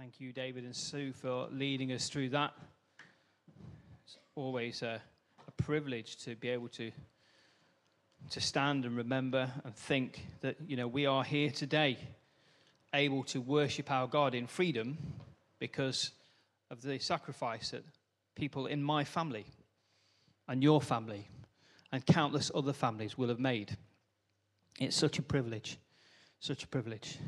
Thank you, David and Sue, for leading us through that. It's always a, a privilege to be able to to stand and remember and think that you know we are here today, able to worship our God in freedom because of the sacrifice that people in my family and your family and countless other families will have made. It's such a privilege, such a privilege.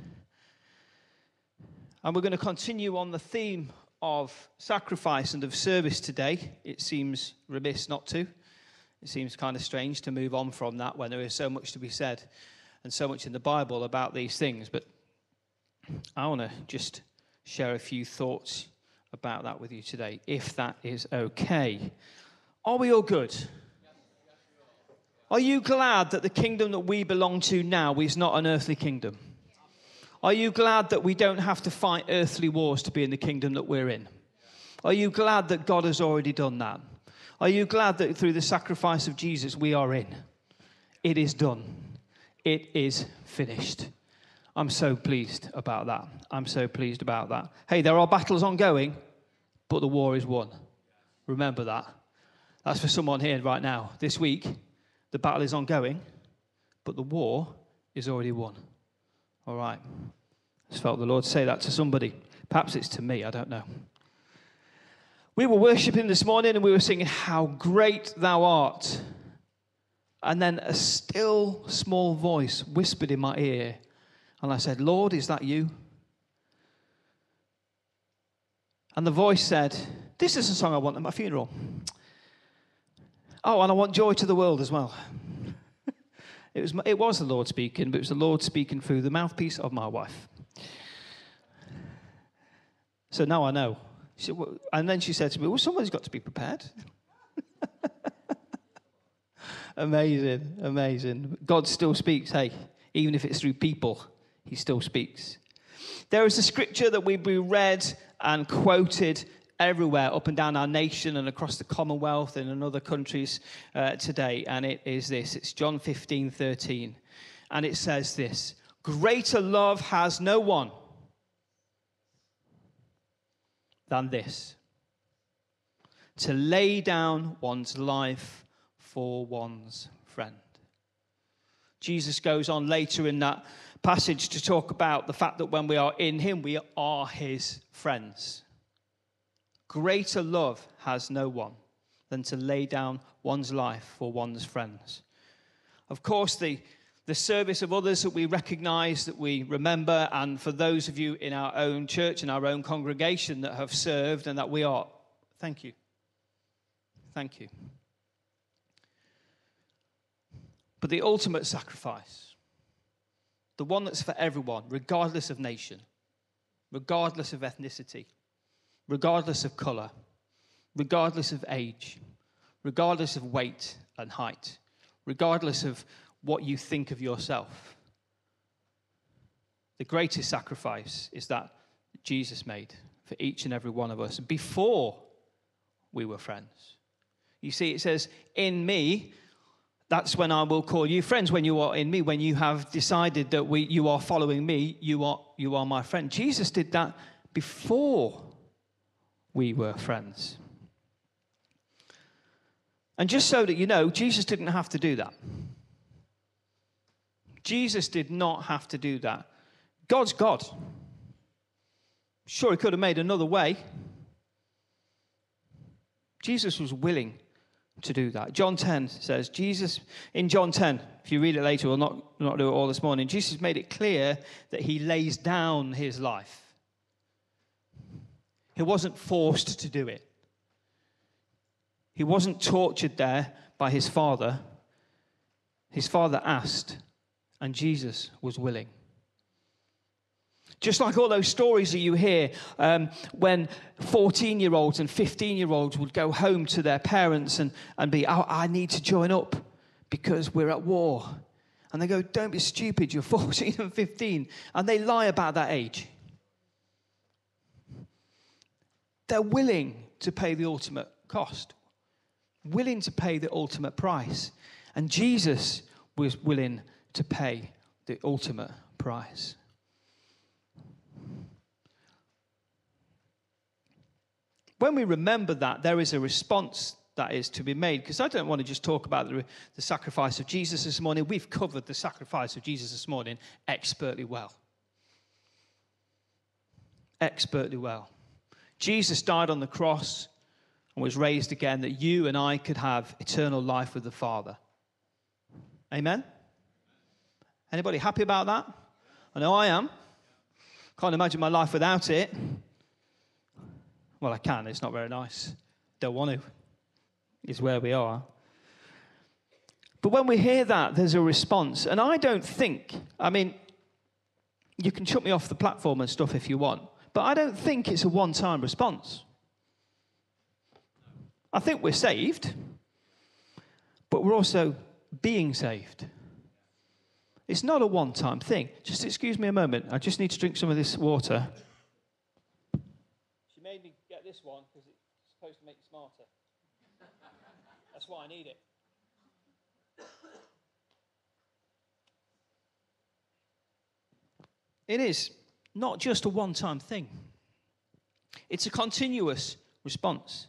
And we're going to continue on the theme of sacrifice and of service today. It seems remiss not to. It seems kind of strange to move on from that when there is so much to be said and so much in the Bible about these things. But I want to just share a few thoughts about that with you today, if that is okay. Are we all good? Are you glad that the kingdom that we belong to now is not an earthly kingdom? Are you glad that we don't have to fight earthly wars to be in the kingdom that we're in? Are you glad that God has already done that? Are you glad that through the sacrifice of Jesus we are in? It is done. It is finished. I'm so pleased about that. I'm so pleased about that. Hey, there are battles ongoing, but the war is won. Remember that. That's for someone here right now. This week, the battle is ongoing, but the war is already won. All right. I felt the Lord say that to somebody. Perhaps it's to me, I don't know. We were worshiping this morning and we were singing, How Great Thou Art. And then a still small voice whispered in my ear, and I said, Lord, is that you? And the voice said, This is a song I want at my funeral. Oh, and I want joy to the world as well. It was, it was the Lord speaking, but it was the Lord speaking through the mouthpiece of my wife. So now I know. Said, well, and then she said to me, Well, somebody's got to be prepared. amazing, amazing. God still speaks, hey, even if it's through people, he still speaks. There is a scripture that we read and quoted everywhere, up and down our nation and across the Commonwealth and in other countries uh, today. And it is this it's John 15 13. And it says this Greater love has no one than this to lay down one's life for one's friend. Jesus goes on later in that passage to talk about the fact that when we are in Him, we are His friends. Greater love has no one than to lay down one's life for one's friends. Of course, the, the service of others that we recognize, that we remember, and for those of you in our own church, and our own congregation that have served and that we are, thank you. Thank you. But the ultimate sacrifice, the one that's for everyone, regardless of nation, regardless of ethnicity, regardless of color, regardless of age, regardless of weight and height, regardless of what you think of yourself. The greatest sacrifice is that Jesus made for each and every one of us before we were friends. You see, it says, In me, that's when I will call you friends. When you are in me, when you have decided that we, you are following me, you are, you are my friend. Jesus did that before we were friends. And just so that you know, Jesus didn't have to do that. Jesus did not have to do that. God's God. Sure, he could have made another way. Jesus was willing to do that. John 10 says, Jesus, in John 10, if you read it later, we'll not, not do it all this morning, Jesus made it clear that he lays down his life. He wasn't forced to do it. He wasn't tortured there by his father. His father asked, and Jesus was willing. Just like all those stories that you hear um, when 14 year olds and 15 year olds would go home to their parents and, and be, oh, I need to join up because we're at war. And they go, Don't be stupid, you're 14 and 15. And they lie about that age. They're willing to pay the ultimate cost, willing to pay the ultimate price. And Jesus was willing to pay the ultimate price. when we remember that, there is a response that is to be made. Because I don't want to just talk about the, the sacrifice of Jesus this morning. We've covered the sacrifice of Jesus this morning expertly well. Expertly well. Jesus died on the cross and was raised again that you and I could have eternal life with the Father. Amen? Anybody happy about that? I know I am. Can't imagine my life without it. Well, I can. It's not very nice. Don't want to. Is where we are. But when we hear that, there's a response. And I don't think, I mean, you can chuck me off the platform and stuff if you want, but I don't think it's a one time response. I think we're saved, but we're also being saved. It's not a one time thing. Just excuse me a moment. I just need to drink some of this water. She made me get this one because it's supposed to make you smarter. That's why I need it. It is not just a one time thing, it's a continuous response.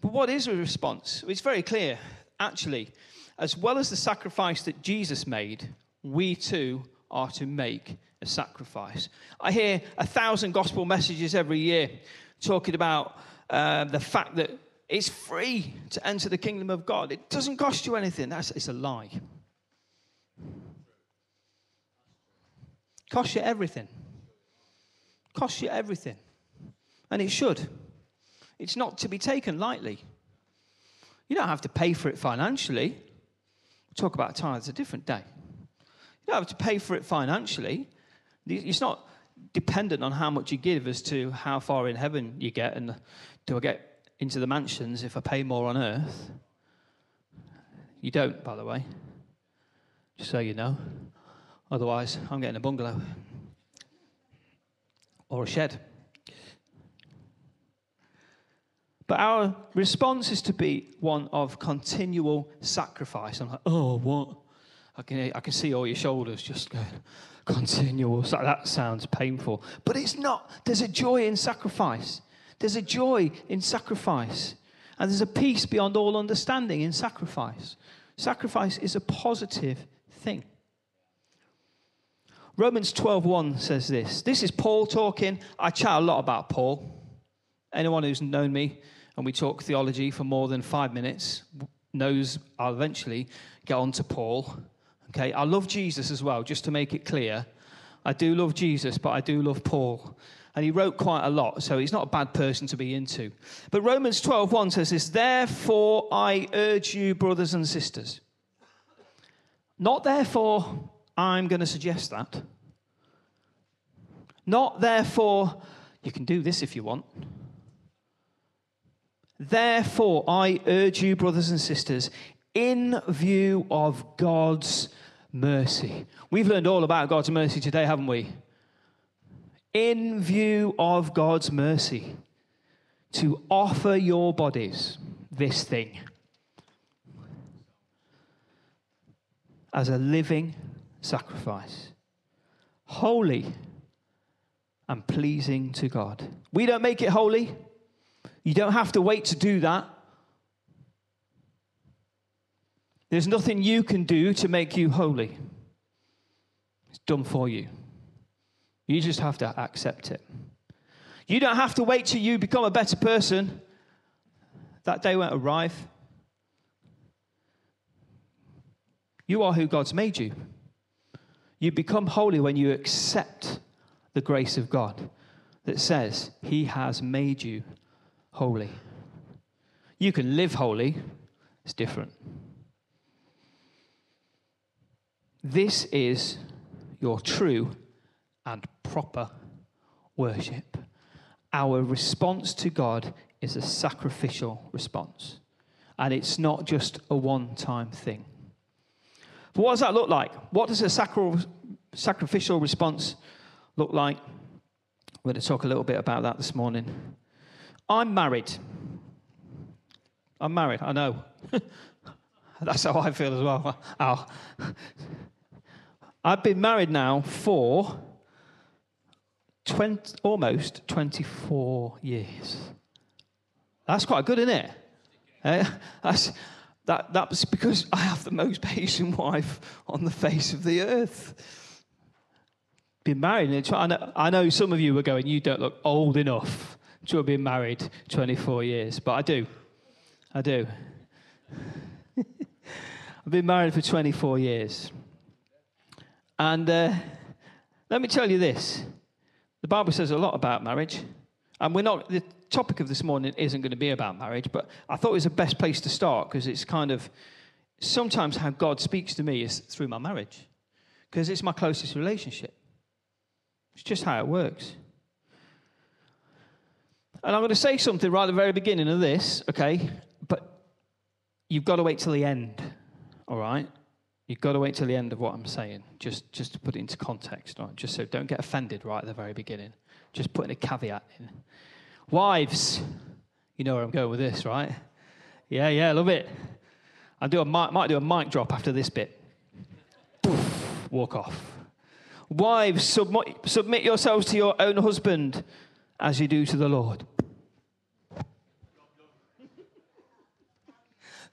But what is a response? It's very clear, actually. As well as the sacrifice that Jesus made, we too are to make a sacrifice. I hear a thousand gospel messages every year talking about uh, the fact that it's free to enter the kingdom of God. It doesn't cost you anything. That's it's a lie. Costs you everything. Costs you everything. And it should. It's not to be taken lightly. You don't have to pay for it financially. We'll talk about tithes a different day. You don't have to pay for it financially. It's not dependent on how much you give as to how far in heaven you get and do I get into the mansions if I pay more on earth. You don't, by the way, just so you know. Otherwise, I'm getting a bungalow or a shed. But our response is to be one of continual sacrifice. I'm like, oh, what? I can, I can see all your shoulders just going, continual. That sounds painful. But it's not. There's a joy in sacrifice. There's a joy in sacrifice. And there's a peace beyond all understanding in sacrifice. Sacrifice is a positive thing. Romans 12:1 says this. This is Paul talking. I chat a lot about Paul. Anyone who's known me and we talk theology for more than five minutes knows I'll eventually get on to Paul. Okay, I love Jesus as well, just to make it clear. I do love Jesus, but I do love Paul. And he wrote quite a lot, so he's not a bad person to be into. But Romans 12:1 says this, therefore I urge you, brothers and sisters. Not therefore I'm going to suggest that. Not therefore you can do this if you want. Therefore, I urge you, brothers and sisters, in view of God's mercy. We've learned all about God's mercy today, haven't we? In view of God's mercy, to offer your bodies this thing as a living sacrifice, holy and pleasing to God. We don't make it holy. You don't have to wait to do that. There's nothing you can do to make you holy. It's done for you. You just have to accept it. You don't have to wait till you become a better person. That day won't arrive. You are who God's made you. You become holy when you accept the grace of God that says He has made you holy. You can live holy, it's different. This is your true and proper worship. Our response to God is a sacrificial response, and it's not just a one time thing. But what does that look like? What does a sacri- sacrificial response look like? We're going to talk a little bit about that this morning. I'm married. I'm married, I know. That's how I feel as well. Ow. I've been married now for 20, almost 24 years. That's quite good, isn't it? Eh? That's, that, that's because I have the most patient wife on the face of the earth. Been married, I know, I know some of you were going, you don't look old enough to have been married 24 years, but I do. I do. I've been married for 24 years. And uh, let me tell you this the Bible says a lot about marriage. And we're not, topic of this morning isn't going to be about marriage, but I thought it was the best place to start because it's kind of sometimes how God speaks to me is through my marriage because it's my closest relationship. It's just how it works. And I'm going to say something right at the very beginning of this, okay? But you've got to wait till the end, all right? You've got to wait till the end of what I'm saying, just, just to put it into context, right? Just so don't get offended right at the very beginning. Just putting a caveat in. Wives, you know where I'm going with this, right? Yeah, yeah, love it. I do a, mic, might do a mic drop after this bit. walk off. Wives, submit, submit yourselves to your own husband as you do to the Lord.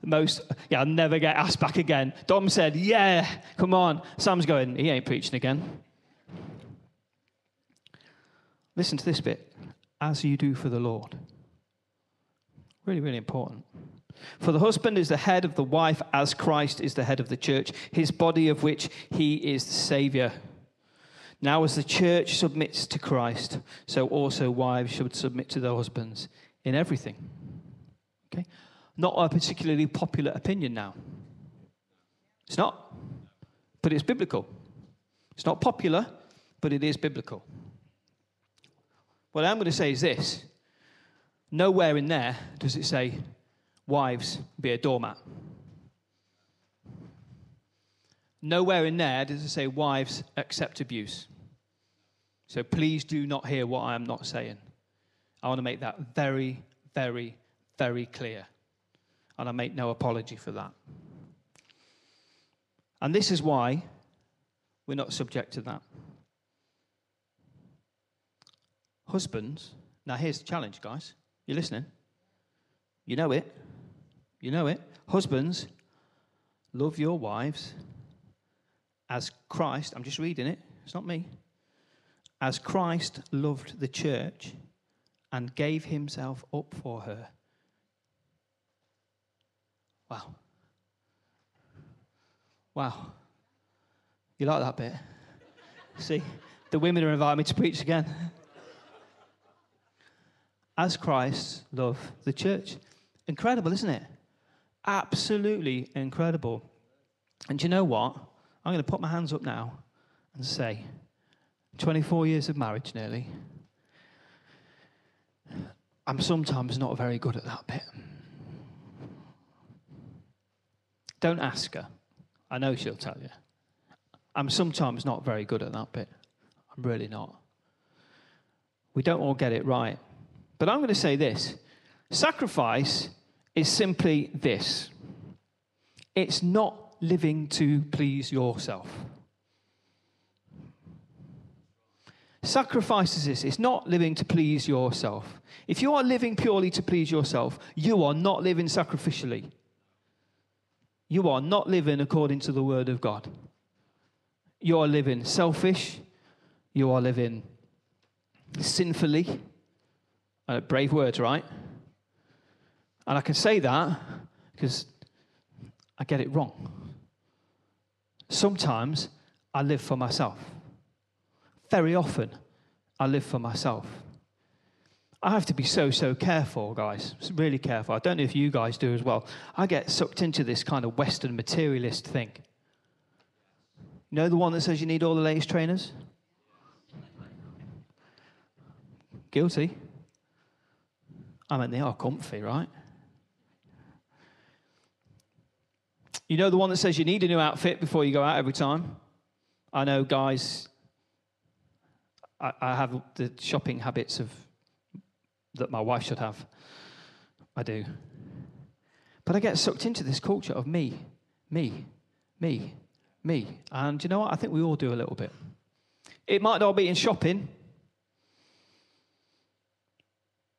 The most, yeah, I'll never get asked back again. Dom said, yeah, come on. Sam's going, he ain't preaching again. Listen to this bit as you do for the Lord. Really, really important. For the husband is the head of the wife, as Christ is the head of the church, his body of which he is the Savior. Now, as the church submits to Christ, so also wives should submit to their husbands in everything. Okay? Not a particularly popular opinion now. It's not, but it's biblical. It's not popular, but it is biblical. What I'm going to say is this nowhere in there does it say, wives, be a doormat. Nowhere in there does it say, wives, accept abuse. So please do not hear what I am not saying. I want to make that very, very, very clear. And I make no apology for that. And this is why we're not subject to that. Husbands, now here's the challenge, guys. You listening? You know it. You know it. Husbands, love your wives as Christ, I'm just reading it, it's not me. As Christ loved the church and gave himself up for her. Wow. Wow. You like that bit? See, the women are inviting me to preach again. As Christ loved the church. Incredible, isn't it? Absolutely incredible. And you know what? I'm going to put my hands up now and say 24 years of marriage nearly. I'm sometimes not very good at that bit. Don't ask her. I know she'll tell you. I'm sometimes not very good at that bit. I'm really not. We don't all get it right. But I'm going to say this sacrifice is simply this it's not living to please yourself. Sacrifice is this it's not living to please yourself. If you are living purely to please yourself, you are not living sacrificially. You are not living according to the word of God. You are living selfish. You are living sinfully. Uh, brave words, right? And I can say that because I get it wrong. Sometimes I live for myself. Very often, I live for myself. I have to be so, so careful, guys. Really careful. I don't know if you guys do as well. I get sucked into this kind of Western materialist thing. You know the one that says you need all the latest trainers? Guilty. I mean, they are comfy, right? You know the one that says you need a new outfit before you go out every time? I know, guys, I, I have the shopping habits of that my wife should have. I do. But I get sucked into this culture of me, me, me, me. And you know what? I think we all do a little bit. It might not be in shopping.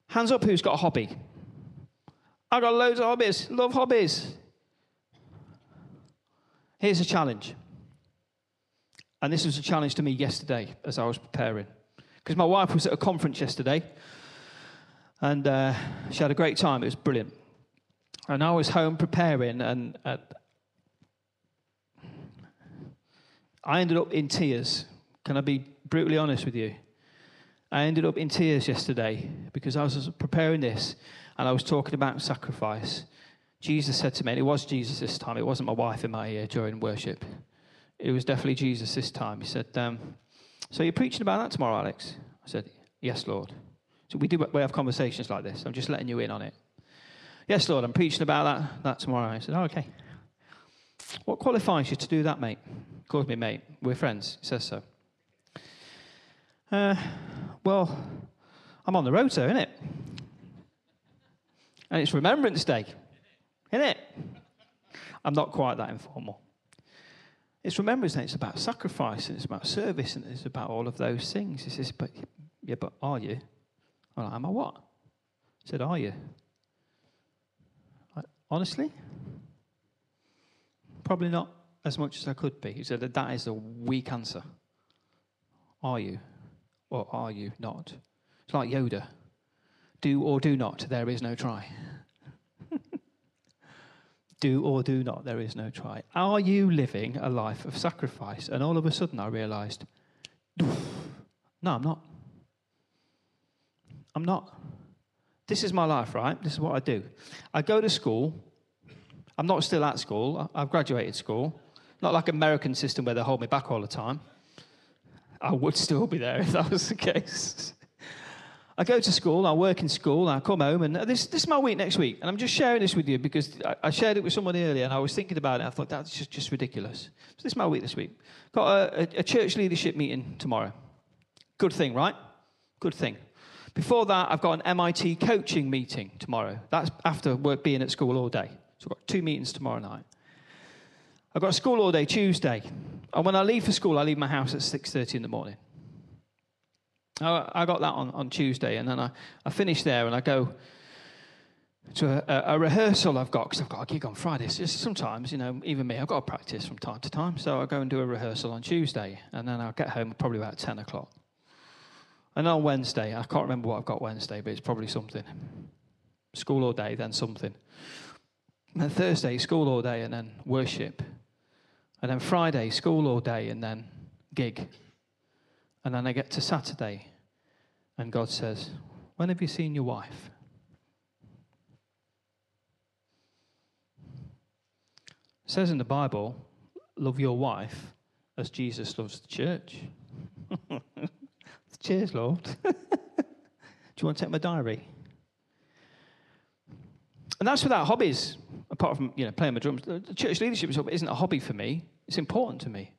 Hands up who's got a hobby. I've got loads of hobbies, love hobbies. Here's a challenge. And this was a challenge to me yesterday as I was preparing. Because my wife was at a conference yesterday and uh, she had a great time. It was brilliant. And I was home preparing, and uh, I ended up in tears. Can I be brutally honest with you? I ended up in tears yesterday because I was preparing this and I was talking about sacrifice. Jesus said to me, and it was Jesus this time, it wasn't my wife in my ear during worship. It was definitely Jesus this time. He said, um, So you're preaching about that tomorrow, Alex? I said, Yes, Lord. So we do we have conversations like this. I'm just letting you in on it. Yes, Lord, I'm preaching about that, that tomorrow. I said, Oh, okay. What qualifies you to do that, mate? Calls me mate. We're friends. He says so. Uh, well, I'm on the sir, isn't it? And it's Remembrance Day, isn't it? I'm not quite that informal. It's Remembrance Day. It's about sacrifice, and it's about service, and it's about all of those things. He says, but, yeah, but are you? Well, am I what? I said, are you? Honestly? Probably not as much as I could be. He said that is a weak answer. Are you? Or are you not? It's like Yoda. Do or do not, there is no try. do or do not, there is no try. Are you living a life of sacrifice? And all of a sudden I realized, no, I'm not. I'm not. This is my life, right? This is what I do. I go to school. I'm not still at school. I've graduated school. Not like American system where they hold me back all the time. I would still be there if that was the case. I go to school, I work in school, I come home, and this, this is my week next week. And I'm just sharing this with you because I, I shared it with someone earlier and I was thinking about it. I thought, that's just, just ridiculous. So this is my week this week. Got a, a, a church leadership meeting tomorrow. Good thing, right? Good thing. Before that, I've got an MIT coaching meeting tomorrow. That's after work being at school all day. So I've got two meetings tomorrow night. I've got school all day Tuesday. And when I leave for school, I leave my house at 6.30 in the morning. I got that on, on Tuesday, and then I, I finish there and I go to a, a rehearsal I've got because I've got a gig on Friday. So sometimes, you know, even me, I've got to practice from time to time. So I go and do a rehearsal on Tuesday, and then I'll get home probably about 10 o'clock. And on Wednesday, I can't remember what I've got Wednesday, but it's probably something. School all day, then something. And then Thursday, school all day, and then worship. And then Friday, school all day, and then gig. And then I get to Saturday, and God says, When have you seen your wife? It says in the Bible, love your wife as Jesus loves the church. Cheers, Lord. Do you want to take my diary? And that's without hobbies, apart from you know playing my drums. Church leadership isn't a hobby for me. It's important to me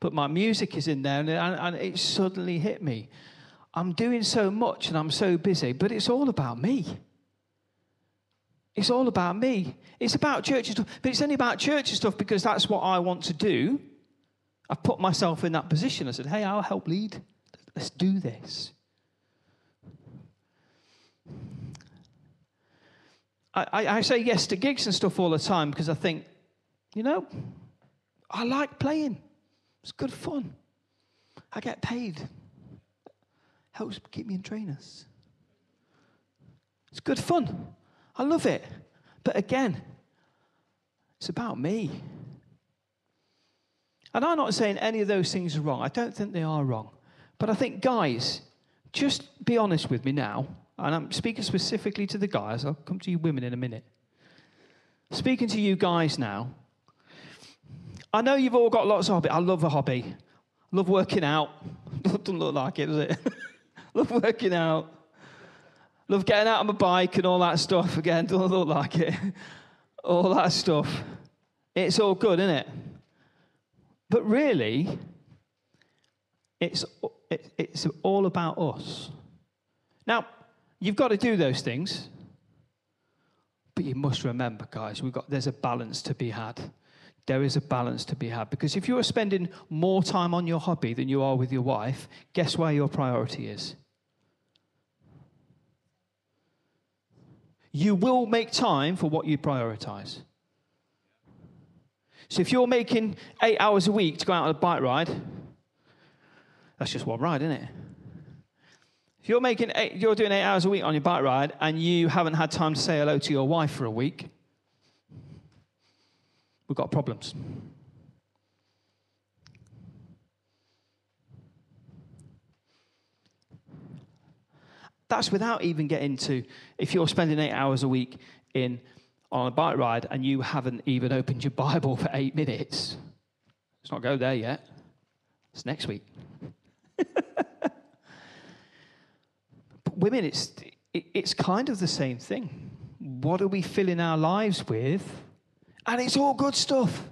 but my music is in there, and, and it suddenly hit me. I'm doing so much and I'm so busy, but it's all about me. It's all about me. It's about church stuff, but it's only about church stuff because that's what I want to do. I've put myself in that position. I said, hey, I'll help lead. Let's do this. I, I, say yes to gigs and stuff all the time because I think, you know, I like playing. It's good fun. I get paid. Helps keep me in trainers. It's good fun. I love it. But again, it's about me. And I'm not saying any of those things are wrong. I don't think they are wrong. But I think, guys, just be honest with me now. And I'm speaking specifically to the guys. I'll come to you women in a minute. Speaking to you guys now, I know you've all got lots of hobby. I love a hobby. Love working out. Doesn't look like it, does it? love working out. Love getting out on my bike and all that stuff. Again, doesn't look like it. all that stuff. It's all good, isn't it? But really, it's, it, it's all about us. Now, you've got to do those things. But you must remember, guys, we've got, there's a balance to be had there is a balance to be had. Because if you are spending more time on your hobby than you are with your wife, guess where your priority is? you will make time for what you prioritize. So if you're making eight hours a week to go out on a bike ride, that's just one ride, isn't it? If you're making eight, you're doing eight hours a week on your bike ride and you haven't had time to say hello to your wife for a week, we've got problems. That's without even getting to if you're spending eight hours a week in on a bike ride and you haven't even opened your Bible for eight minutes. Let's not go there yet. It's next week. women, it's, it's kind of the same thing. What are we filling our lives with? And it's all good stuff.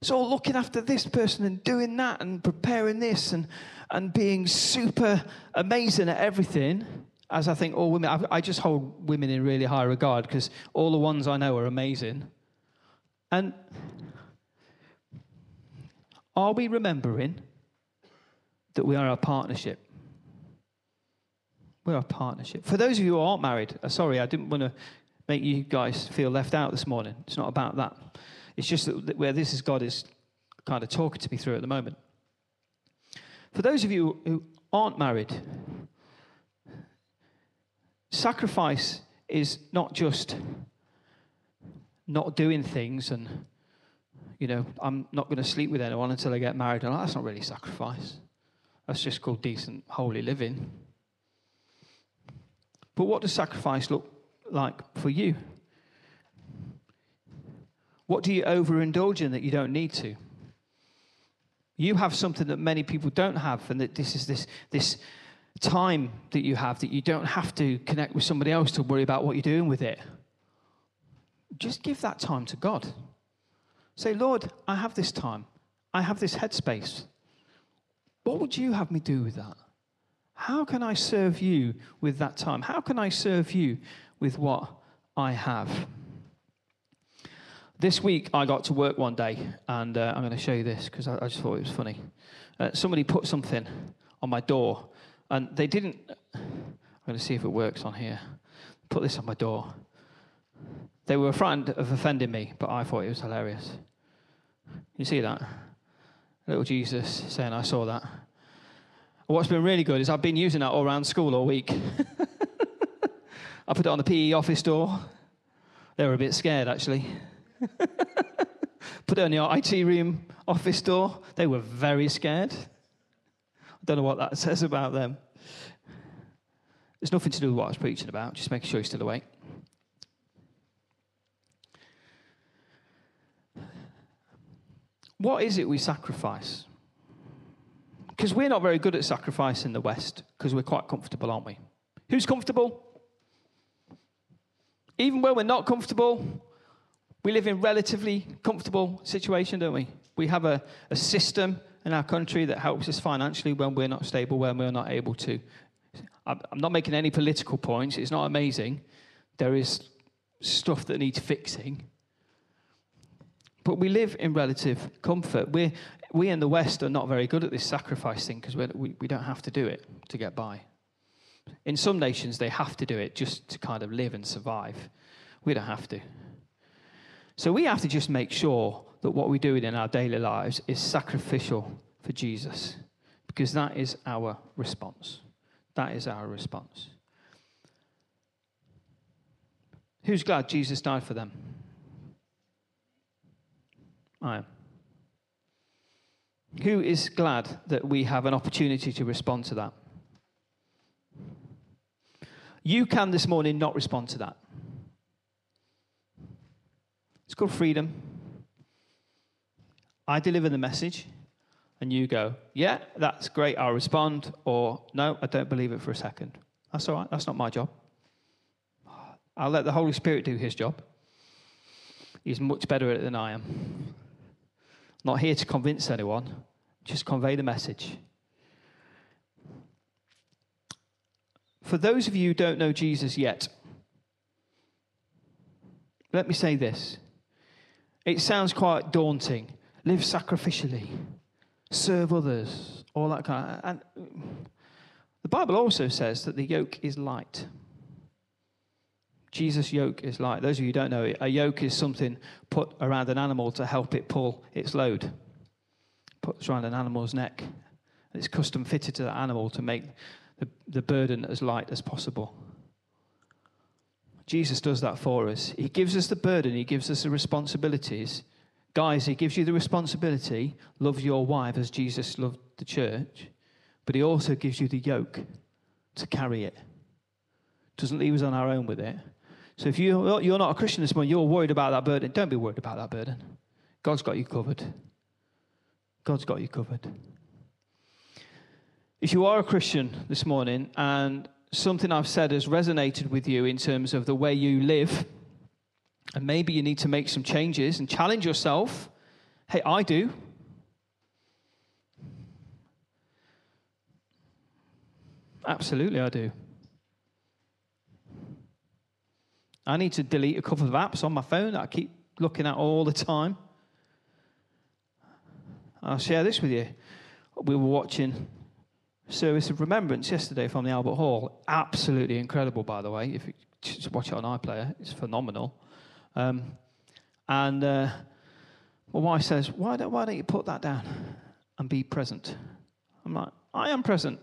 It's all looking after this person and doing that and preparing this and, and being super amazing at everything as I think all women, I, I just hold women in really high regard because all the ones I know are amazing. And are we remembering that we are a partnership? We're a partnership. For those of you who aren't married, uh, sorry, I didn't want to make you guys feel left out this morning. It's not about that. It's just that where this is God is kind of talking to me through at the moment. For those of you who aren't married, Sacrifice is not just not doing things and, you know, I'm not going to sleep with anyone until I get married. And that's not really sacrifice. That's just called decent, holy living. But what does sacrifice look like for you? What do you overindulge in that you don't need to? You have something that many people don't have, and that this is this, this time that you have that you don't have to connect with somebody else to worry about what you're doing with it. Just give that time to God. Say, Lord, I have this time. I have this headspace. What would you have me do with that? How can I serve you with that time? How can I serve you with what I have? This week, I got to work one day, and uh, I'm going to show you this because I, I, just thought it was funny. Uh, somebody put something on my door and they didn't. I'm going to see if it works on here. Put this on my door. They were frightened of offending me, but I thought it was hilarious. You see that? Little Jesus saying, I saw that. What's been really good is I've been using that all around school all week. I put it on the PE office door. They were a bit scared, actually. put it on the IT room office door. They were very scared. I don't know what that says about them. It's nothing to do with what I was preaching about, just making sure you're still awake. What is it we sacrifice? Because we're not very good at sacrifice in the West, because we're quite comfortable, aren't we? Who's comfortable? Even when we're not comfortable, we live in relatively comfortable situation, don't we? We have a, a system in our country that helps us financially when we're not stable, when we're not able to. I'm not making any political points. It's not amazing. There is stuff that needs fixing. But we live in relative comfort. we we in the West are not very good at this sacrifice thing because we, we don't have to do it to get by. In some nations, they have to do it just to kind of live and survive. We don't have to. So we have to just make sure that what we do in our daily lives is sacrificial for Jesus because that is our response. That is our response. Who's glad Jesus died for them? I am. Who is glad that we have an opportunity to respond to that? You can this morning not respond to that. It's called freedom. I deliver the message, and you go, Yeah, that's great, I'll respond, or No, I don't believe it for a second. That's all right, that's not my job. I'll let the Holy Spirit do his job. He's much better at it than I am. Not here to convince anyone, just convey the message. For those of you who don't know Jesus yet, let me say this. It sounds quite daunting live sacrificially, serve others, all that kind of. And the Bible also says that the yoke is light. Jesus' yoke is like, those of you who don't know, a yoke is something put around an animal to help it pull its load. Put around an animal's neck. It's custom fitted to the animal to make the, the burden as light as possible. Jesus does that for us. He gives us the burden, He gives us the responsibilities. Guys, He gives you the responsibility love your wife as Jesus loved the church, but He also gives you the yoke to carry it. Doesn't leave us on our own with it. So if you, you're not a Christian this morning, you're worried about that burden, don't be worried about that burden. God's got you covered. God's got you covered. If you are a Christian this morning and something I've said has resonated with you in terms of the way you live, and maybe you need to make some changes and challenge yourself, hey, I do. Absolutely, I do. I need to delete a couple of apps on my phone that I keep looking at all the time. I'll share this with you. We were watching service of remembrance yesterday from the Albert Hall. Absolutely incredible, by the way. If you just watch it on iPlayer, it's phenomenal. Um, and uh, my wife says, why don't, why don't you put that down and be present? I'm like, I am present.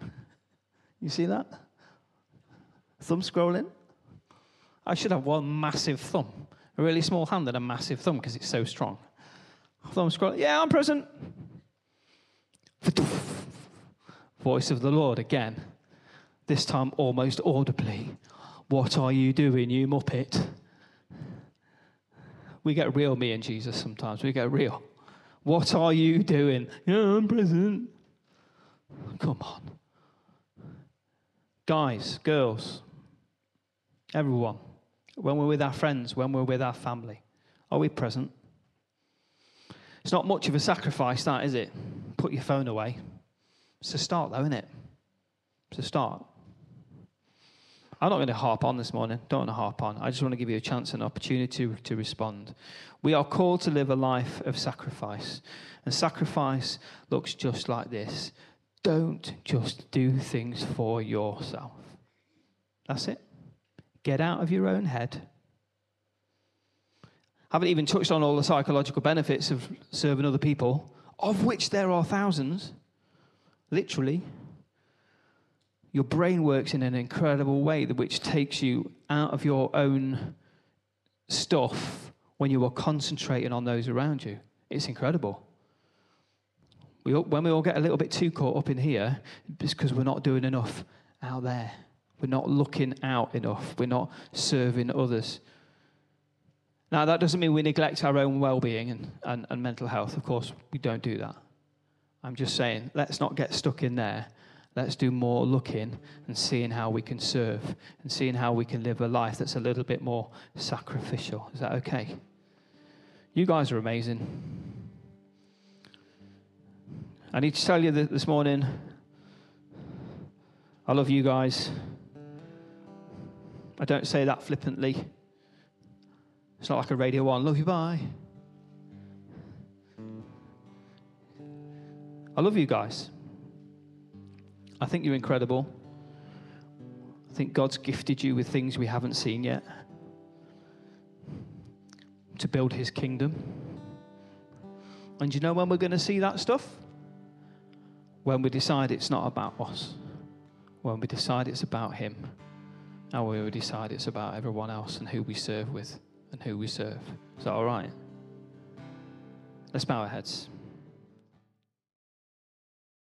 you see that? Thumb scrolling. I should have one massive thumb, a really small hand and a massive thumb because it's so strong. Thumb scrolling. Yeah, I'm present. Voice of the Lord again, this time almost audibly. What are you doing, you muppet? We get real, me and Jesus, sometimes. We get real. What are you doing? Yeah, I'm present. Come on. Guys, girls, everyone, when we're with our friends, when we're with our family, are we present? It's not much of a sacrifice, that, is it? Put your phone away. It's a start, though, isn't it? It's a start. I'm not going to harp on this morning. Don't want to harp on. I just want to give you a chance and opportunity to, to respond. We are called to live a life of sacrifice. And sacrifice looks just like this don't just do things for yourself. That's it. Get out of your own head. Haven't even touched on all the psychological benefits of serving other people, of which there are thousands. Literally, your brain works in an incredible way which takes you out of your own stuff when you are concentrating on those around you. It's incredible. We when we all get a little bit too caught up in here, it's because we're not doing enough out there. We're not looking out enough. We're not serving others. Now, that doesn't mean we neglect our own well being and, and, and mental health. Of course, we don't do that. I'm just saying, let's not get stuck in there. Let's do more looking and seeing how we can serve and seeing how we can live a life that's a little bit more sacrificial. Is that okay? You guys are amazing. I need to tell you that this morning, I love you guys. I don't say that flippantly. It's not like a Radio 1, love you, bye. I love you guys. I think you're incredible. I think God's gifted you with things we haven't seen yet to build his kingdom. And you know when we're going to see that stuff? When we decide it's not about us, when we decide it's about him, and we decide it's about everyone else and who we serve with and who we serve. Is that all right? Let's bow our heads.